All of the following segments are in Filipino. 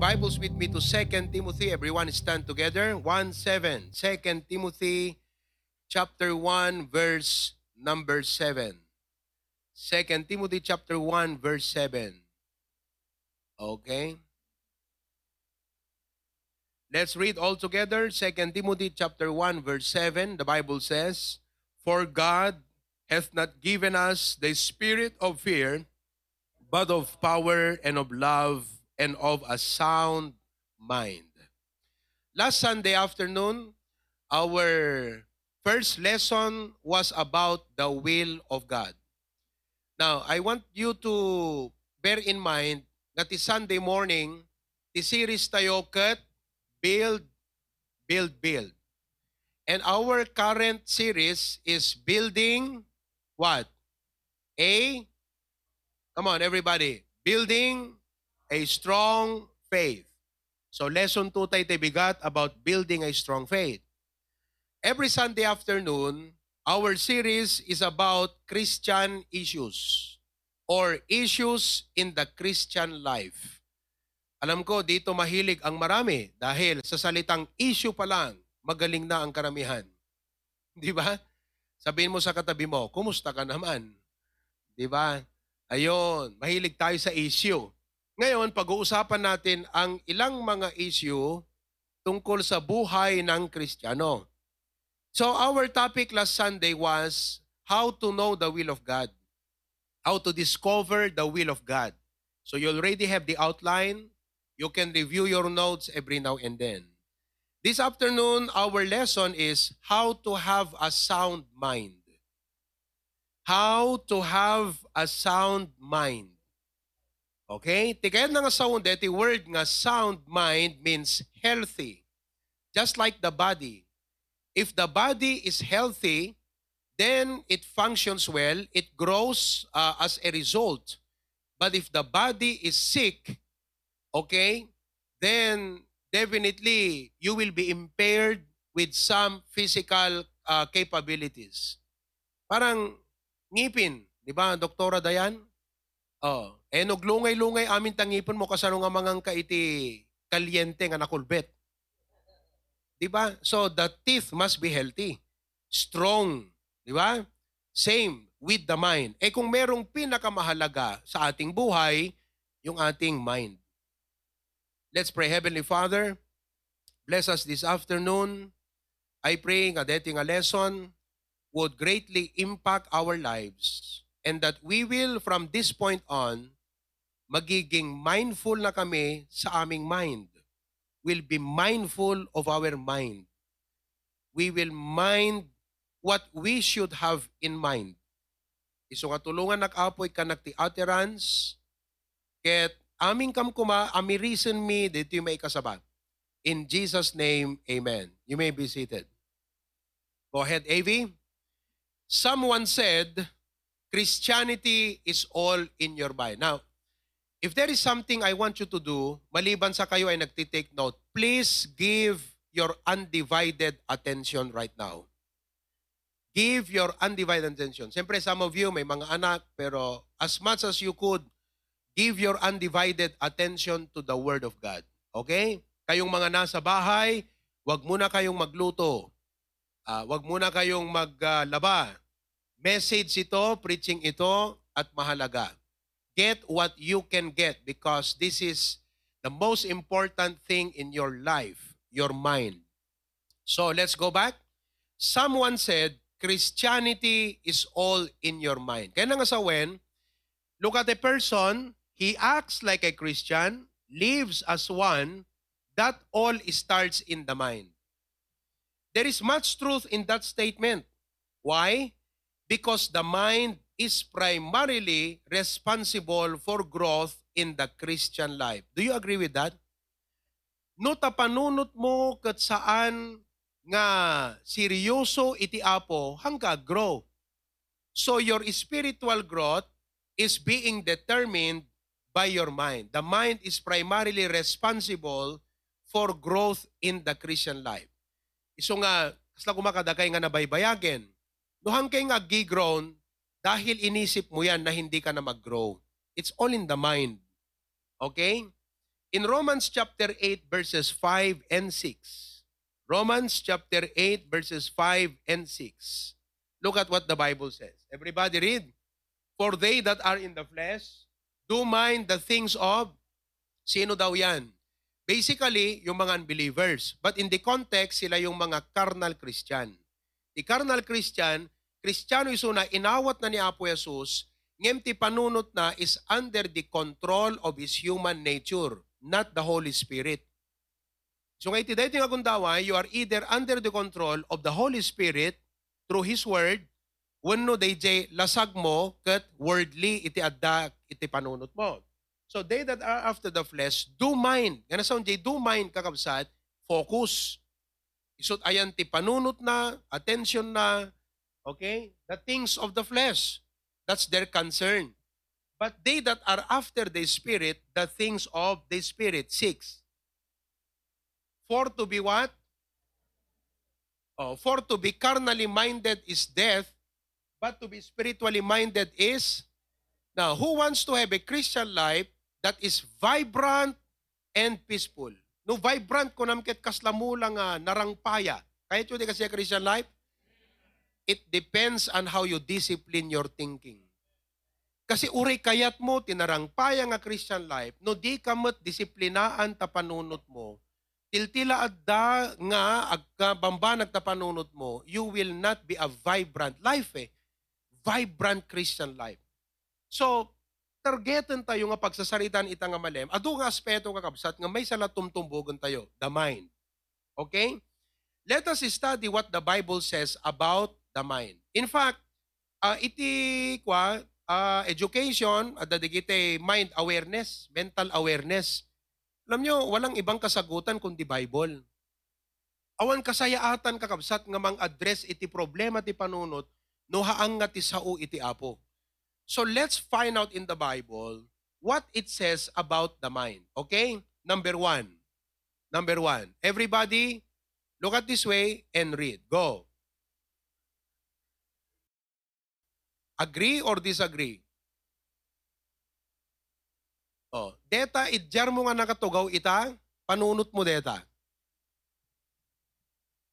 Bibles with me to 2 Timothy. Everyone stand together. 1 7. 2 Timothy chapter 1 verse number 7. 2 Timothy chapter 1 verse 7. Okay. Let's read all together 2 Timothy chapter 1 verse 7. The Bible says, "For God hath not given us the spirit of fear, but of power and of love and of a sound mind." Last Sunday afternoon, our first lesson was about the will of God. Now, I want you to bear in mind that the Sunday morning, the series tayo cut, build, build, build. And our current series is building what? A, come on everybody, building a strong faith. So lesson 2 tayo bigat about building a strong faith. Every Sunday afternoon, our series is about Christian issues or issues in the Christian life. Alam ko, dito mahilig ang marami dahil sa salitang issue pa lang, magaling na ang karamihan. Di ba? Sabihin mo sa katabi mo, kumusta ka naman? Di ba? Ayon, mahilig tayo sa issue. Ngayon, pag-uusapan natin ang ilang mga issue tungkol sa buhay ng Kristiyano. So our topic last Sunday was how to know the will of God. How to discover the will of God. So you already have the outline. You can review your notes every now and then. This afternoon, our lesson is how to have a sound mind. How to have a sound mind. Okay? Tigayan na nga sound, the word nga sound mind means healthy. Just like the body. If the body is healthy, then it functions well, it grows uh, as a result. But if the body is sick, okay, then definitely you will be impaired with some physical uh, capabilities. Parang ngipin, di ba, Doktora Dayan? Oh, eh nuglungay-lungay amin tangipon mo kasano nga mangang kaiti kalyente nga nakulbet. Di ba? So the teeth must be healthy, strong, di ba? Same with the mind. Eh kung merong pinakamahalaga sa ating buhay, yung ating mind. Let's pray. Heavenly Father, bless us this afternoon. I pray nga dating a lesson would greatly impact our lives and that we will from this point on magiging mindful na kami sa aming mind. Will be mindful of our mind. We will mind what we should have in mind. Iso nga tulungan nag-apoy ka nagti utterance, ket aming kam kuma, ami reason me, dito yung may kasabat. In Jesus' name, amen. You may be seated. Go ahead, AV. Someone said, Christianity is all in your mind. Now, if there is something I want you to do, maliban sa kayo ay nagtitake note, please give your undivided attention right now. Give your undivided attention. Siyempre, some of you may mga anak, pero as much as you could, give your undivided attention to the Word of God. Okay? Kayong mga nasa bahay, wag muna kayong magluto. Uh, wag muna kayong maglaba. Uh, Message ito, preaching ito, at mahalaga. Get what you can get because this is the most important thing in your life, your mind. So let's go back. Someone said, Christianity is all in your mind. Kaya nga sa when, look at a person He acts like a Christian, lives as one, that all starts in the mind. There is much truth in that statement. Why? Because the mind is primarily responsible for growth in the Christian life. Do you agree with that? No tapanunot mo kat saan nga seryoso iti apo hangga grow. So your spiritual growth is being determined by your mind. The mind is primarily responsible for growth in the Christian life. Iso nga, kasla kumakadagay nga nabaybayagen, nuhang kay nga gigrown, dahil inisip mo yan na hindi ka na mag-grow. It's all in the mind. Okay? In Romans chapter 8 verses 5 and 6. Romans chapter 8 verses 5 and 6. Look at what the Bible says. Everybody read. For they that are in the flesh do mind the things of sino daw yan? Basically, yung mga unbelievers. But in the context, sila yung mga carnal Christian. The carnal Christian, Kristiyano isuna, inawat na ni Apo Jesus, ngem ti panunot na is under the control of his human nature, not the Holy Spirit. So ngayon, iti nga kundawa, you are either under the control of the Holy Spirit through His Word, wenno DJ lasag mo ket wordly iti adda iti panunot mo. So they that are after the flesh do mind. Nga sound jay do mind kakabsat, focus. Isot ayan ti panunot na, attention na, okay? The things of the flesh. That's their concern. But they that are after the Spirit, the things of the Spirit. Six. For to be what? Oh, for to be carnally minded is death, but to be spiritually minded is now who wants to have a Christian life that is vibrant and peaceful. No vibrant ko namket kaslamulang uh, narangpaya. Yun di kasi Christian life, it depends on how you discipline your thinking. Kasi uri kayat mo, tinarangpaya nga Christian life, no di ka mo't disiplinaan ta panunot mo, tiltila adda nga agka bambanag ta panunot mo, you will not be a vibrant life eh. Vibrant Christian life. So, targetan tayo nga pagsasaritan ita nga malem, adu nga aspeto nga kabsat nga may sala tumtumbogon tayo, the mind. Okay? Let us study what the Bible says about the mind. In fact, uh, iti kwa uh, education, at digite mind awareness, mental awareness. Alam nyo, walang ibang kasagutan kundi Bible. Awan kasayaatan kakabsat nga mang address iti problema ti panunot no haang nga ti sao iti apo. So let's find out in the Bible what it says about the mind. Okay? Number one. Number one. Everybody, look at this way and read. Go. Agree or disagree? Oh, deta idjar mo nga nakatugaw ita, panunot mo deta.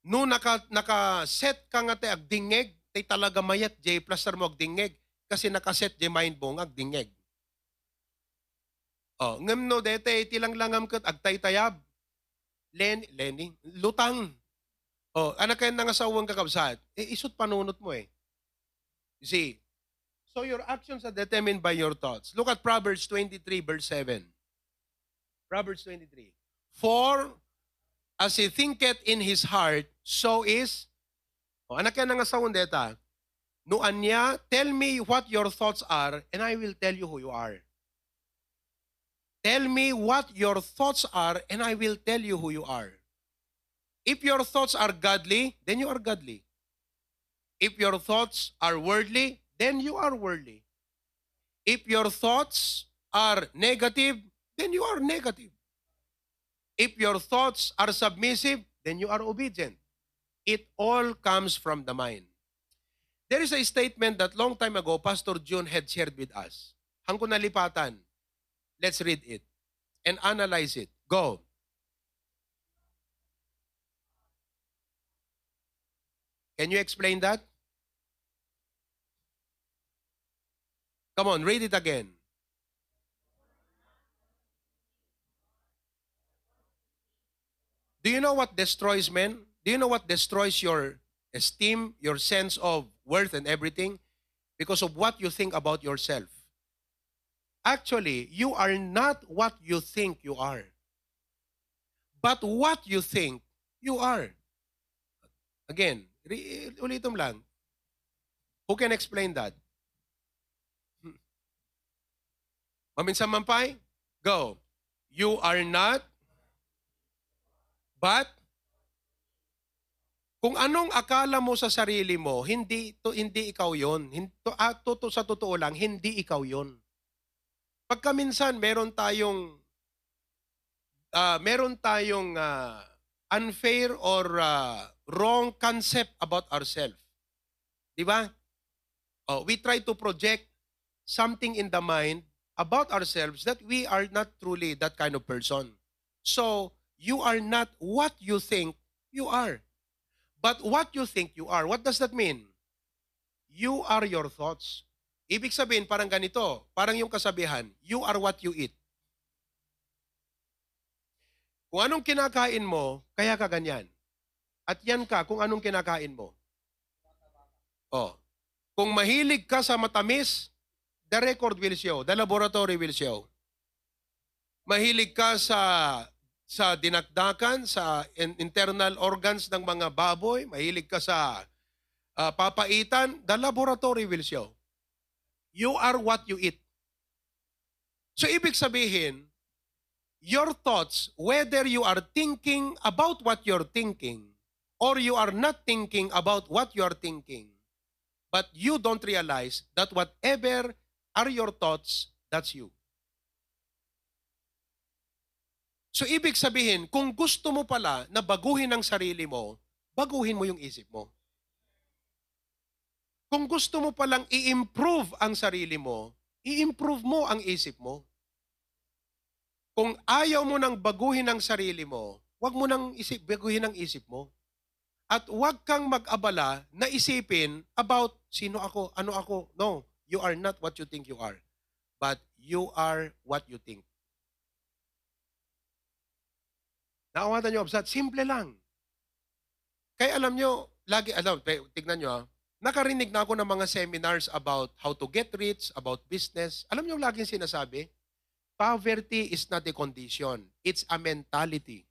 No naka naka set ka nga te agdingeg, tay talaga mayat J plus mo agdingeg kasi nakaset di mind mo nga dingeg. Oh, ngem no dete tilang langam ket agtaytayab. Len Lenny, lutang. Oh, anak kayo nang asawang kakabsat. Eh, isot panunot mo eh. You see, so your actions are determined by your thoughts. Look at Proverbs 23 verse 7. Proverbs 23. For as he thinketh in his heart, so is, oh, anak kayo nang asawang deta, No anya, tell me what your thoughts are and I will tell you who you are. Tell me what your thoughts are and I will tell you who you are. If your thoughts are godly, then you are godly. If your thoughts are worldly, then you are worldly. If your thoughts are negative, then you are negative. If your thoughts are submissive, then you are obedient. It all comes from the mind. There is a statement that long time ago, Pastor June had shared with us. Hangko nalipatan. Let's read it and analyze it. Go. Can you explain that? Come on, read it again. Do you know what destroys men? Do you know what destroys your esteem, your sense of worth and everything because of what you think about yourself. Actually, you are not what you think you are. But what you think you are. Again, ulitom lang. Who can explain that? Hmm. Maminsan mampay? Go. You are not, but kung anong akala mo sa sarili mo, hindi to hindi ikaw 'yon. Hinto ah, to, sa totoo lang, hindi ikaw 'yon. Pagka minsan meron tayong uh, meron tayong uh, unfair or uh, wrong concept about ourselves. 'Di ba? Oh, we try to project something in the mind about ourselves that we are not truly that kind of person. So, you are not what you think you are. But what you think you are, what does that mean? You are your thoughts. Ibig sabihin, parang ganito, parang yung kasabihan, you are what you eat. Kung anong kinakain mo, kaya ka ganyan. At yan ka kung anong kinakain mo. Oh. Kung mahilig ka sa matamis, the record will show, the laboratory will show. Mahilig ka sa sa dinakdakan, sa in- internal organs ng mga baboy, mahilig ka sa ah, papaitan, the laboratory will show. You are what you eat. So ibig sabihin, your thoughts, whether you are thinking about what you're thinking or you are not thinking about what you are thinking, but you don't realize that whatever are your thoughts, that's you. So ibig sabihin, kung gusto mo pala na baguhin ang sarili mo, baguhin mo yung isip mo. Kung gusto mo palang i-improve ang sarili mo, i-improve mo ang isip mo. Kung ayaw mo nang baguhin ang sarili mo, huwag mo nang isip, baguhin ang isip mo. At huwag kang mag-abala na isipin about sino ako, ano ako. No, you are not what you think you are. But you are what you think. Naawatan nyo, Absat, simple lang. Kaya alam nyo, lagi, alam, tignan nyo ah, nakarinig na ako ng mga seminars about how to get rich, about business. Alam nyo, laging sinasabi, poverty is not a condition. It's a mentality.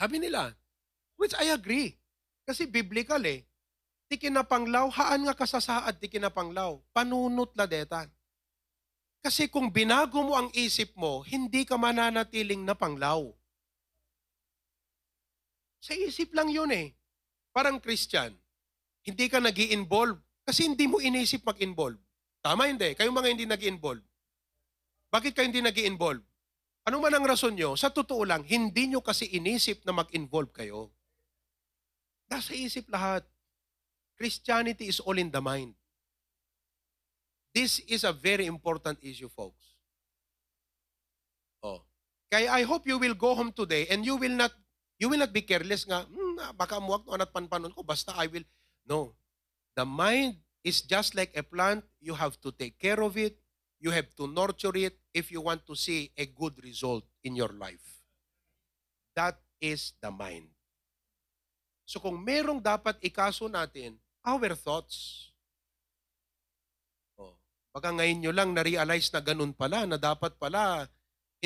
Sabi nila, which I agree. Kasi biblical eh. Di kinapanglaw, haan nga kasasaad, di kinapanglaw. Panunot la deta. Kasi kung binago mo ang isip mo, hindi ka mananatiling napanglaw. Sa isip lang yun eh. Parang Christian, hindi ka nag involve kasi hindi mo inisip mag-involve. Tama hindi? Kayong mga hindi nag involve Bakit kayo hindi nag involve Ano man ang rason nyo? Sa totoo lang, hindi nyo kasi inisip na mag-involve kayo. Nasa isip lahat. Christianity is all in the mind. This is a very important issue, folks. Oh. Kaya I hope you will go home today and you will not You will not be careless nga, hmm, ah, baka muwag no anat panpanon ko, basta I will. No. The mind is just like a plant. You have to take care of it. You have to nurture it if you want to see a good result in your life. That is the mind. So kung merong dapat ikaso natin, our thoughts. Oh, baka ngayon nyo lang na-realize na ganun pala, na dapat pala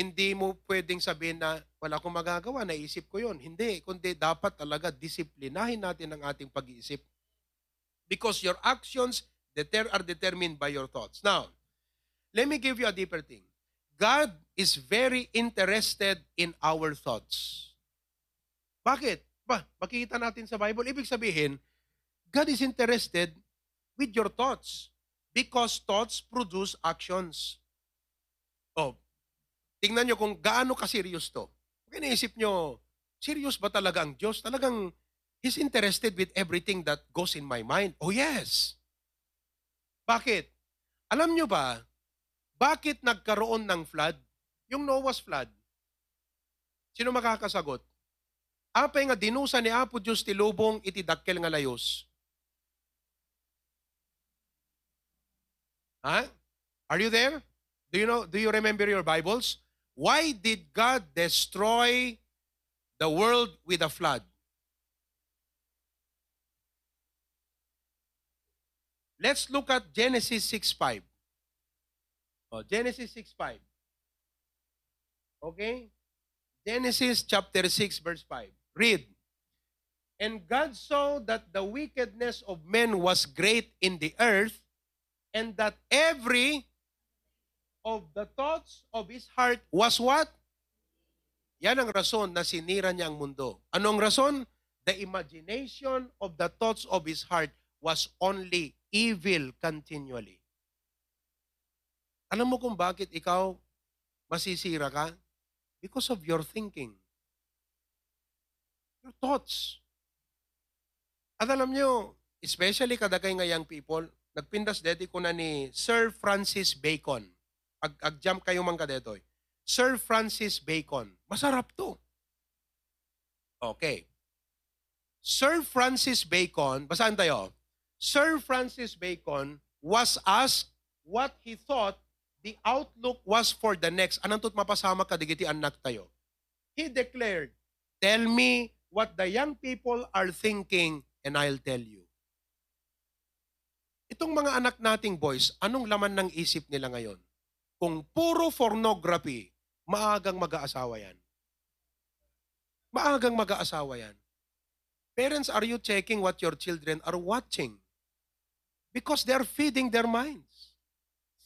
hindi mo pwedeng sabihin na wala akong magagawa, naisip ko yon. Hindi, kundi dapat talaga disiplinahin natin ang ating pag-iisip. Because your actions deter are determined by your thoughts. Now, let me give you a deeper thing. God is very interested in our thoughts. Bakit? Ba, makikita natin sa Bible. Ibig sabihin, God is interested with your thoughts because thoughts produce actions. Tingnan nyo kung gaano ka-serious to. Kung iniisip nyo, serious ba talaga ang Diyos? Talagang He's interested with everything that goes in my mind. Oh yes. Bakit? Alam nyo ba, bakit nagkaroon ng flood? Yung Noah's flood. Sino makakasagot? Apay nga dinusa ni Apo Diyos ti lubong iti dakkel nga layos. Ha? Are you there? Do you know do you remember your Bibles? Why did God destroy the world with a flood? Let's look at Genesis 6.5. Oh, Genesis 6.5. Okay? Genesis chapter 6 verse 5. Read. And God saw that the wickedness of men was great in the earth, and that every of the thoughts of his heart was what? Yan ang rason na sinira niya ang mundo. Anong rason? The imagination of the thoughts of his heart was only evil continually. Alam mo kung bakit ikaw masisira ka? Because of your thinking. Your thoughts. At alam nyo, especially kadagay nga young people, nagpindas deti ko na ni Sir Francis Bacon. Ag ag-jump kayo mga kadetoy. Sir Francis Bacon. Masarap to. Okay. Sir Francis Bacon, basahan tayo. Sir Francis Bacon was asked what he thought the outlook was for the next. Anong tut mapasama ka digiti anak tayo? He declared, Tell me what the young people are thinking and I'll tell you. Itong mga anak nating boys, anong laman ng isip nila ngayon? Kung puro pornography, maagang mag-aasawa yan. Maagang mag-aasawa yan. Parents, are you checking what your children are watching? Because they're feeding their minds.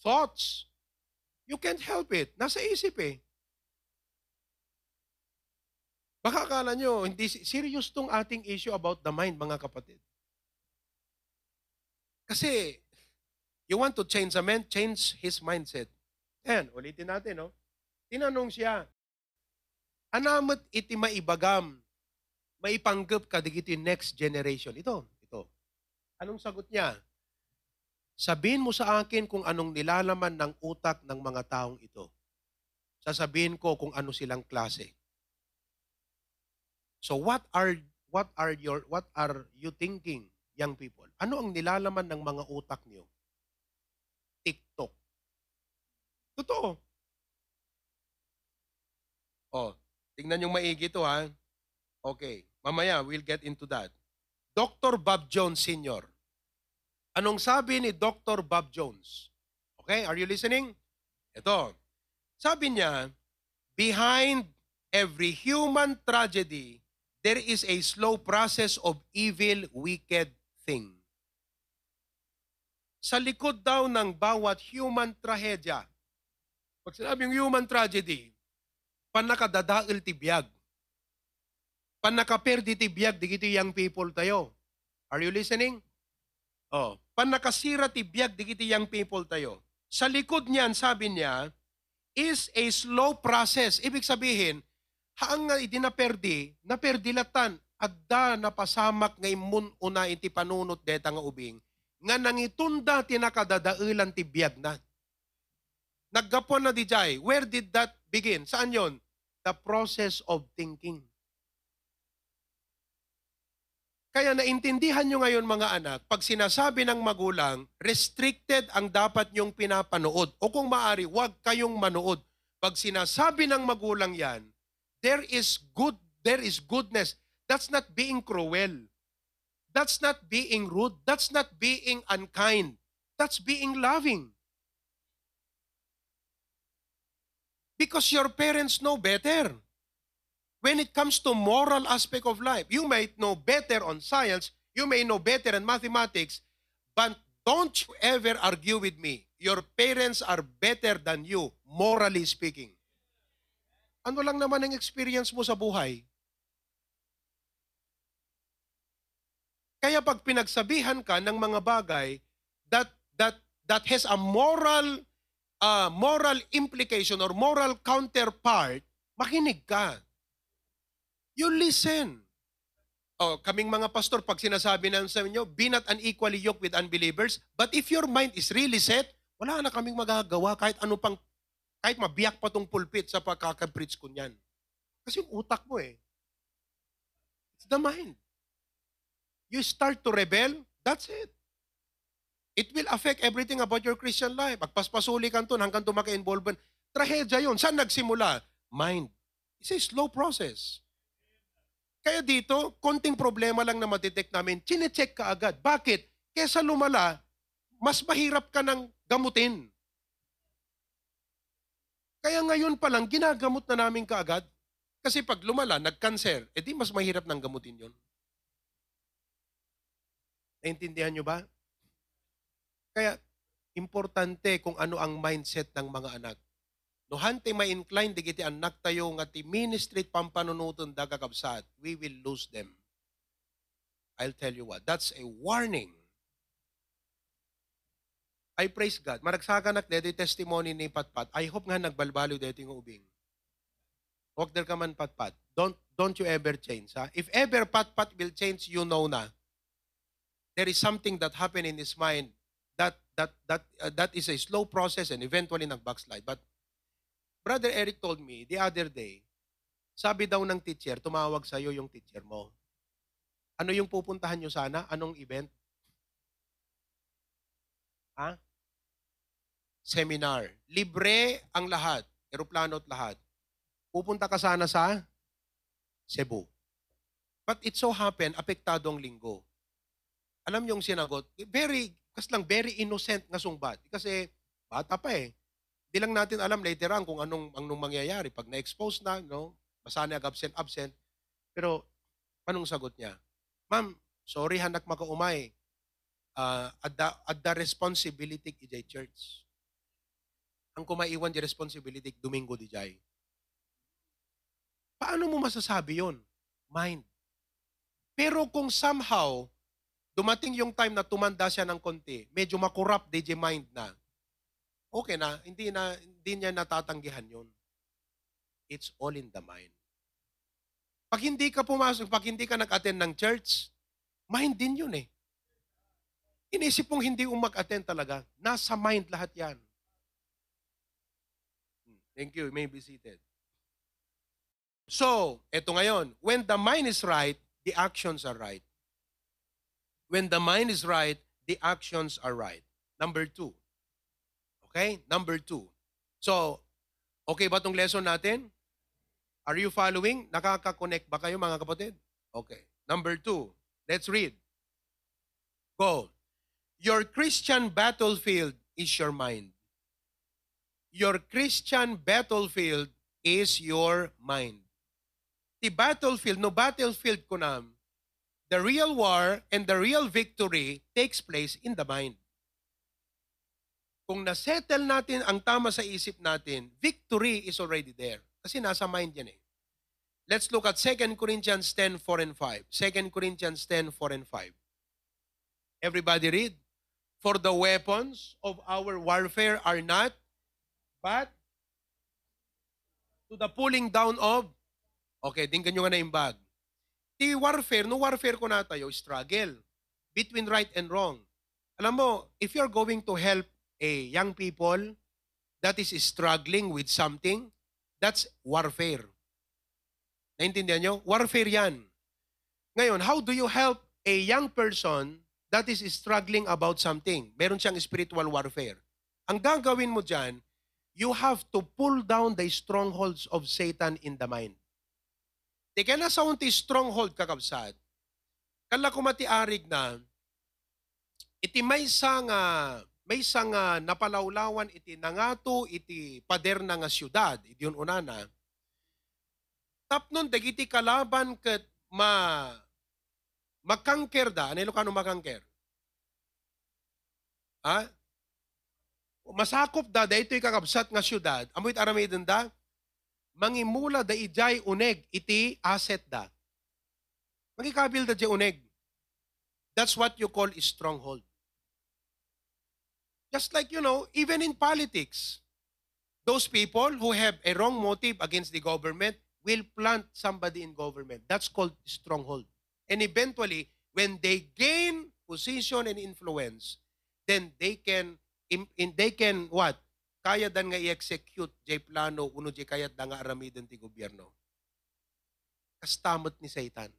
Thoughts. You can't help it. Nasa isip eh. Baka akala nyo, hindi serious tong ating issue about the mind, mga kapatid. Kasi, you want to change a man, change his mindset. Ayan, ulitin natin, no? Tinanong siya, Anamat iti maibagam, maipanggap ka digiti next generation. Ito, ito. Anong sagot niya? Sabihin mo sa akin kung anong nilalaman ng utak ng mga taong ito. Sasabihin ko kung ano silang klase. So what are what are your what are you thinking, young people? Ano ang nilalaman ng mga utak niyo? Totoo. Oh, tingnan yung maigi to ha. Okay, mamaya we'll get into that. Dr. Bob Jones Sr. Anong sabi ni Dr. Bob Jones? Okay, are you listening? Ito. Sabi niya, behind every human tragedy, there is a slow process of evil, wicked thing. Sa likod daw ng bawat human trahedya, pag sinabing human tragedy, panakadadail tibiyag. Panakaperdi tibiyag, digiti young people tayo. Are you listening? Oh, panakasira tibiyag, digiti young people tayo. Sa likod niyan, sabi niya, is a slow process. Ibig sabihin, haang nga idinaperdi, naperdi latan, agda napasamak nga imun una iti panunot deta nga ubing, nga nangitunda tinakadadailan ti biyag na. Naggapon na di jay. Where did that begin? Saan yon? The process of thinking. Kaya naintindihan nyo ngayon mga anak, pag sinasabi ng magulang, restricted ang dapat nyong pinapanood. O kung maari, huwag kayong manood. Pag sinasabi ng magulang yan, there is good, there is goodness. That's not being cruel. That's not being rude. That's not being unkind. That's being loving. Because your parents know better. When it comes to moral aspect of life, you might know better on science, you may know better in mathematics, but don't you ever argue with me. Your parents are better than you, morally speaking. Ano lang naman ang experience mo sa buhay? Kaya pag pinagsabihan ka ng mga bagay that that that has a moral uh, moral implication or moral counterpart, makinig ka. You listen. Oh, kaming mga pastor, pag sinasabi na sa inyo, be not unequally yoked with unbelievers, but if your mind is really set, wala na kaming magagawa kahit ano pang, kahit mabiyak pa tong pulpit sa pagkakapreach ko niyan. Kasi yung utak mo eh. It's the mind. You start to rebel, that's it. It will affect everything about your Christian life. Pagpaspasuli ka to hanggang tumaka-involvement. Trahedya yun. Saan nagsimula? Mind. It's a slow process. Kaya dito, konting problema lang na madetect namin, chinecheck ka agad. Bakit? Kesa lumala, mas mahirap ka ng gamutin. Kaya ngayon pa lang, ginagamot na namin kaagad. Kasi pag lumala, nag-cancer, edi mas mahirap ng gamutin yon. Naintindihan nyo ba? Kaya, importante kung ano ang mindset ng mga anak. No hante ma-incline digiti anak tayo nga ti ministry pampanunuton dagagabsat, we will lose them. I'll tell you what, that's a warning. I praise God. Maragsaga nak deti testimony ni Patpat. I hope nga nagbalbalo deti ng ubing. Huwag der ka man Patpat. Don't, don't you ever change. Ha? If ever Patpat will change, you know na. There is something that happened in his mind that that uh, that is a slow process and eventually nag-backslide. But Brother Eric told me the other day, sabi daw ng teacher, tumawag sa iyo yung teacher mo. Ano yung pupuntahan nyo sana? Anong event? Ha? Seminar. Libre ang lahat. Aeroplano at lahat. Pupunta ka sana sa Cebu. But it so happen, apektado ang linggo. Alam niyo yung sinagot? Very, kas lang, very innocent nga sungbat. Kasi bata pa eh. Di lang natin alam later on kung anong, anong mangyayari. Pag na-expose na, no? Masanag absent, absent. Pero, anong sagot niya? Ma'am, sorry hanak makaumay. Uh, adda, adda responsibility ijay church. Ang kumaiwan di responsibility Domingo di jay. Paano mo masasabi yon? Mind. Pero kung somehow, dumating yung time na tumanda siya ng konti, medyo makurap DJ mind na, okay na, hindi na hindi niya natatanggihan yon. It's all in the mind. Pag hindi ka pumasok, pag hindi ka nag-attend ng church, mind din yun eh. Inisip mong hindi mo mag-attend talaga. Nasa mind lahat yan. Hmm, Thank you. You may be seated. So, eto ngayon. When the mind is right, the actions are right. When the mind is right, the actions are right. Number two. Okay? Number two. So, okay ba tong lesson natin? Are you following? Nakaka-connect ba kayo mga kapatid? Okay. Number two. Let's read. Go. Your Christian battlefield is your mind. Your Christian battlefield is your mind. The battlefield, no battlefield ko na, the real war and the real victory takes place in the mind. Kung nasettle natin ang tama sa isip natin, victory is already there. Kasi nasa mind yan eh. Let's look at 2 Corinthians 10, 4 and 5. 2 Corinthians 10, 4 and 5. Everybody read. For the weapons of our warfare are not, but to the pulling down of, okay, tingnan nyo nga na yung bag. Di warfare, no warfare ko na tayo, struggle between right and wrong. Alam mo, if you're going to help a young people that is struggling with something, that's warfare. Naintindihan nyo? Warfare yan. Ngayon, how do you help a young person that is struggling about something? Meron siyang spiritual warfare. Ang gagawin mo dyan, you have to pull down the strongholds of Satan in the mind. Di kaya na sa unti stronghold kakabsat, kala ko matiarig na, iti may uh, may uh, napalawlawan iti nangato iti pader na nga syudad, iti yun unana, tapnon dagiti kalaban ket ma makangker da, ano Ilocano makangker? Ha? Masakop da, da ito'y kakabsat nga syudad, amoy't aramidin da, mangimula da ijay uneg, iti asset da. Magikabil da di uneg. That's what you call stronghold. Just like, you know, even in politics, those people who have a wrong motive against the government will plant somebody in government. That's called stronghold. And eventually, when they gain position and influence, then they can in, in they can what? Kaya dan nga i-execute jay plano uno jay kayat da nga aramiden ti gobyerno. Kastamot ni Satan.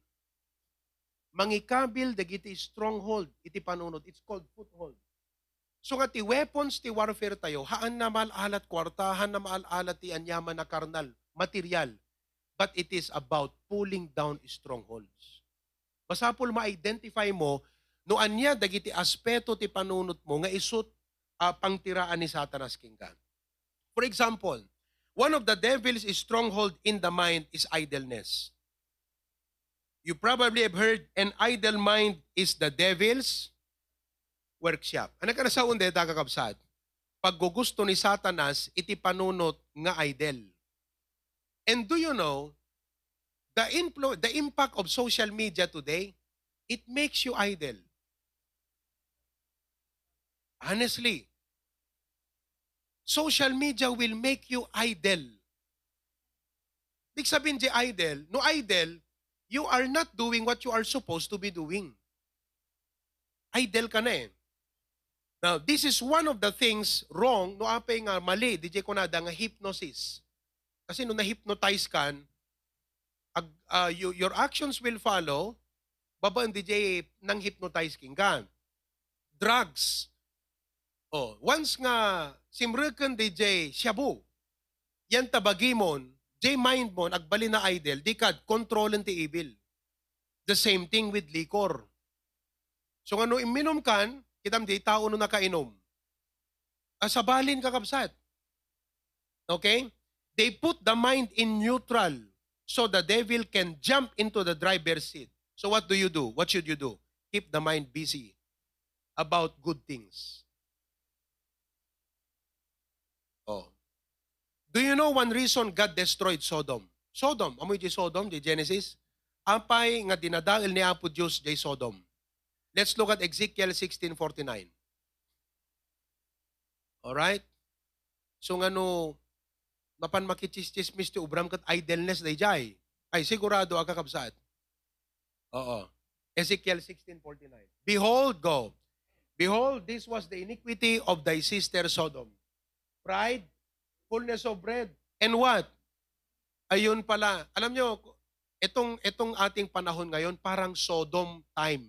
Mangikabil dagiti stronghold iti panunod. It's called foothold. So nga ti weapons ti warfare tayo, haan na malalat kwartahan na malalat ti anyaman na karnal, material. But it is about pulling down strongholds. Masapol ma-identify mo no anya dagiti aspeto ti panunot mo nga isut uh, pangtiraan ni Satanas kingkan. For example, one of the devil's stronghold in the mind is idleness. You probably have heard an idle mind is the devil's workshop. Ano ka na sa unde, tagakabsat? Paggugusto ni Satanas, iti panunot nga idle. And do you know, the, influ- the impact of social media today, it makes you idle. Honestly, social media will make you idle. Ibig sabihin di idle, no idle, you are not doing what you are supposed to be doing. Idle ka na eh. Now, this is one of the things wrong, no apay nga mali, DJ ko nada nga hypnosis. Kasi nung na-hypnotize kan, ag, ah, you- your actions will follow, babaan DJ nang hypnotize king kan. Drugs. Oh, once nga simreken DJ shabu, yan tabagimon, J mind mo, agbali na idol, di kad, kontrolin ti evil. The same thing with liquor. So ano, iminom kan, kitam di, tao no nakainom. Asabalin kakabsat. Okay? They put the mind in neutral so the devil can jump into the driver's seat. So what do you do? What should you do? Keep the mind busy about good things. Oh. Do you know one reason God destroyed Sodom? Sodom, amoy di Sodom, di Genesis. Ampay nga dinadail ni Apo Diyos di Sodom. Let's look at Ezekiel 16:49. Alright? So nga no, mapan makichischismis ti ubram kat idleness day jay. Ay sigurado ang kakabsat. Oo. Ezekiel 16:49. Behold, go. Behold, this was the iniquity of thy sister Sodom. Pride, fullness of bread, and what? Ayun pala. Alam nyo, itong, itong ating panahon ngayon, parang Sodom time.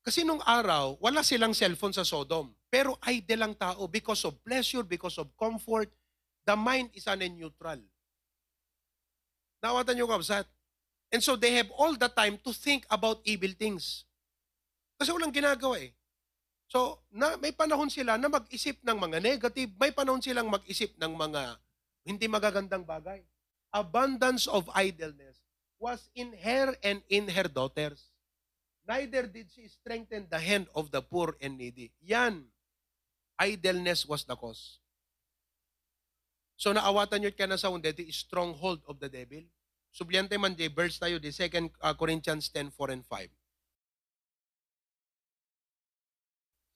Kasi nung araw, wala silang cellphone sa Sodom. Pero idle lang tao because of pleasure, because of comfort. The mind is an neutral. Nawatan nyo kabsat? And so they have all the time to think about evil things. Kasi walang ginagawa eh. So, na, may panahon sila na mag-isip ng mga negative, may panahon silang mag-isip ng mga hindi magagandang bagay. Abundance of idleness was in her and in her daughters. Neither did she strengthen the hand of the poor and needy. Yan. Idleness was the cause. So naawatan nyo ka na sa unde, the stronghold of the devil. Subliyante man verse tayo di 2 uh, Corinthians 10, 4 and 5.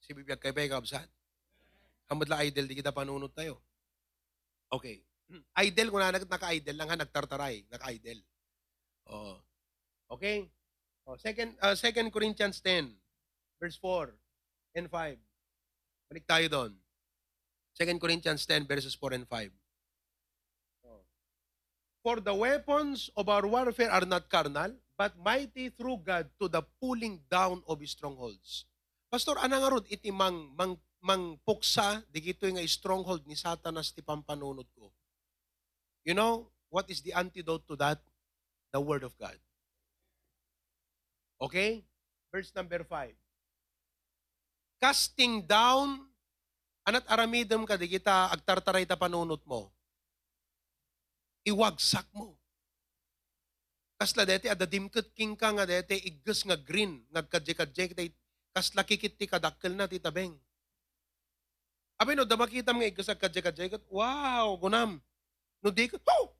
Si bibiyag kay Beka Absat. Hamadla idol, di kita panunod tayo. Okay. Idol, kung na naka-idol lang ha, nagtartaray, naka-idol. Oo. Okay? Oh, second, uh, 2 Corinthians 10, verse 4 and 5. Balik tayo doon. 2 Corinthians 10, verses 4 and 5. Oh. For the weapons of our warfare are not carnal, but mighty through God to the pulling down of strongholds. Pastor, ana nga rod iti mang, mang, mang puksa, di nga stronghold ni Satanas ti pampanunod ko. You know, what is the antidote to that? The Word of God. Okay? Verse number 5. Casting down, anat aramidem ka, di agtartaray ta panunot mo. Iwagsak mo. Kasla deti, ada dimket king ka nga deti, igges nga green, nga kadje-kadje, kita kasla kikit ti kadakkel na ti tabeng. Abi no, da makita mga igges nga kadje-kadje, wow, gunam. No di ka, oh!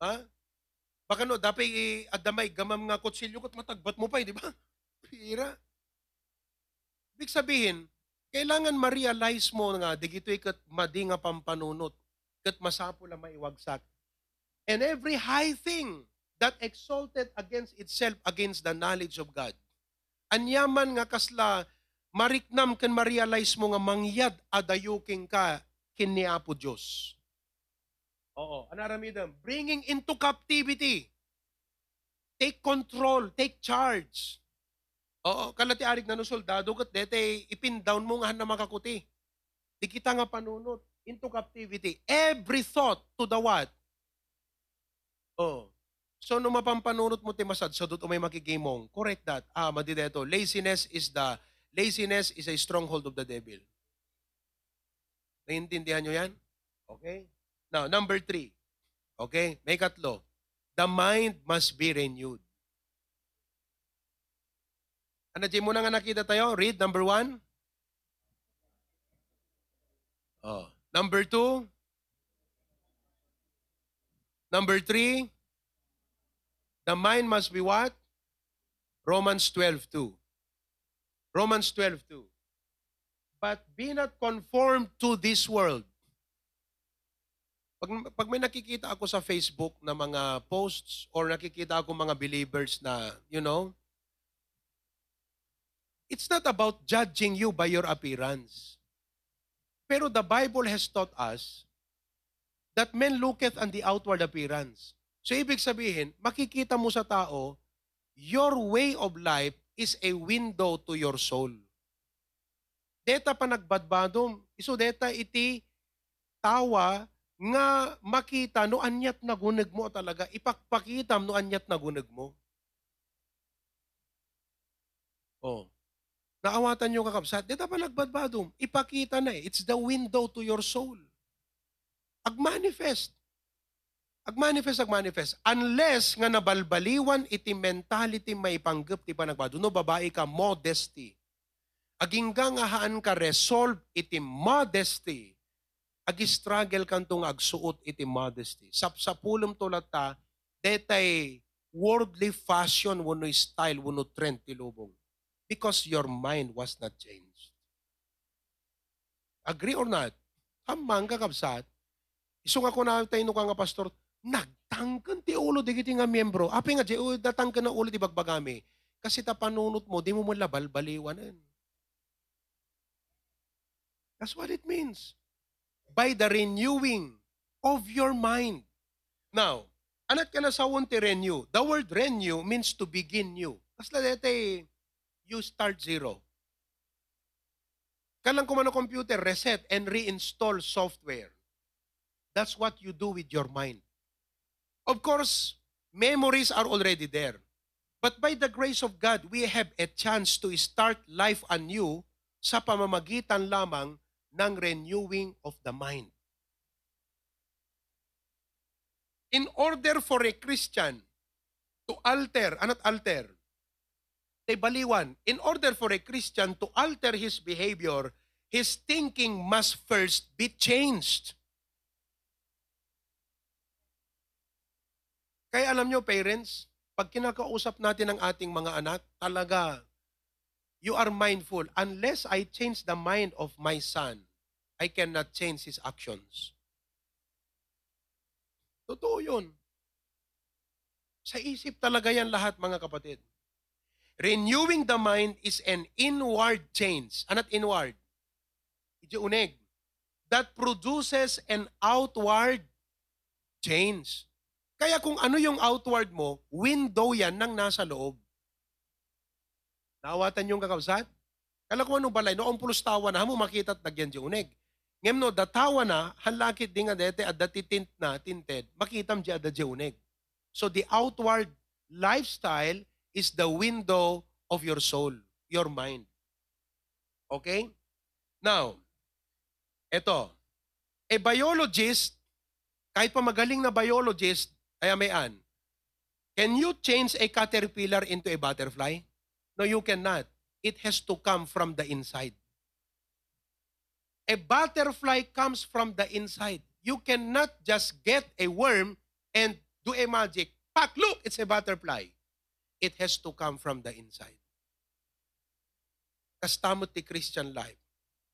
Ha? Baka no, dapat i-adamay, gamam nga kutsilyo kat matagbat mo pa, eh, di ba? Pira. Ibig sabihin, kailangan ma-realize mo nga, di gito ikat madi nga pampanunot, kat masapo lang maiwagsak. And every high thing that exalted against itself against the knowledge of God. Anyaman nga kasla, mariknam kan ma-realize mo nga mangyad adayuking ka kiniapo Diyos. Oo, anaramidam. Bringing into captivity. Take control, take charge. Oo, kalati arig na no soldado kat dete ipin down mo nga na makakuti. Di kita nga panunot into captivity. Every thought to the what? Oh. So no mapampanunot mo ti masad so dut umay makigimong. Correct that. Ah, madi deto. Laziness is the laziness is a stronghold of the devil. Naiintindihan nyo yan? Okay? Now, number three. Okay? May katlo. The mind must be renewed. Ano, Jim, muna nga nakita tayo? Read, number one. Oh. Number two. Number three. The mind must be what? Romans 12.2. Romans 12.2. But be not conformed to this world. Pag, pag may nakikita ako sa Facebook na mga posts or nakikita ako mga believers na, you know, It's not about judging you by your appearance. Pero the Bible has taught us that men looketh on the outward appearance. So ibig sabihin, makikita mo sa tao, your way of life is a window to your soul. Deta pa nagbadbadom, iso deta iti tawa nga makita no anyat nagunag mo talaga, ipakpakitam no anyat nagunag mo. Oh. Naawatan nyo kakabsat, deta pa nagbadbadom, ipakita na eh. It's the window to your soul. Ag-manifest. Ag-manifest, ag-manifest. Unless nga nabalbaliwan iti mentality may panggap ti panagbado. No, babae ka, modesty. Agingga nga haan ka resolve iti modesty. Agi-struggle kantong agsuot iti modesty. Sapsapulom tulat ta, detay worldly fashion wano style, wano trend ti lubong. Because your mind was not changed. Agree or not? Hamang kakabsat, Iso nga ko na tayo no ka nga pastor, nagtangkan ti ulo di kiti nga miyembro. Api nga, di datangkan na ulo di bagbagami. Kasi ta panunot mo, di mo mo labal. That's what it means. By the renewing of your mind. Now, anak ka na sa ti renew. The word renew means to begin new. Kasla dete, you start zero. Kalang kumano computer, reset and reinstall software. That's what you do with your mind. Of course, memories are already there. But by the grace of God, we have a chance to start life anew sa pamamagitan lamang ng renewing of the mind. In order for a Christian to alter, anot alter? Tay baliwan. In order for a Christian to alter his behavior, his thinking must first be changed. Kaya alam nyo, parents, pag kinakausap natin ang ating mga anak, talaga, you are mindful. Unless I change the mind of my son, I cannot change his actions. Totoo yun. Sa isip talaga yan lahat, mga kapatid. Renewing the mind is an inward change. Anat inward? Iti uneg. That produces an outward change. Kaya kung ano yung outward mo, window yan ng nasa loob. Naawatan yung kakabsat? Kala ko ano balay, no, ang pulos tawa na, mo makita at nagyan di uneg. Ngem no, datawa na, hanlakit di nga dete at datitint na, tinted, makitam di ada uneg. So the outward lifestyle is the window of your soul, your mind. Okay? Now, eto, a biologist, kahit pa magaling na biologist, ay amayan. Can you change a caterpillar into a butterfly? No, you cannot. It has to come from the inside. A butterfly comes from the inside. You cannot just get a worm and do a magic. Pak, look, it's a butterfly. It has to come from the inside. Kastamot ti Christian life.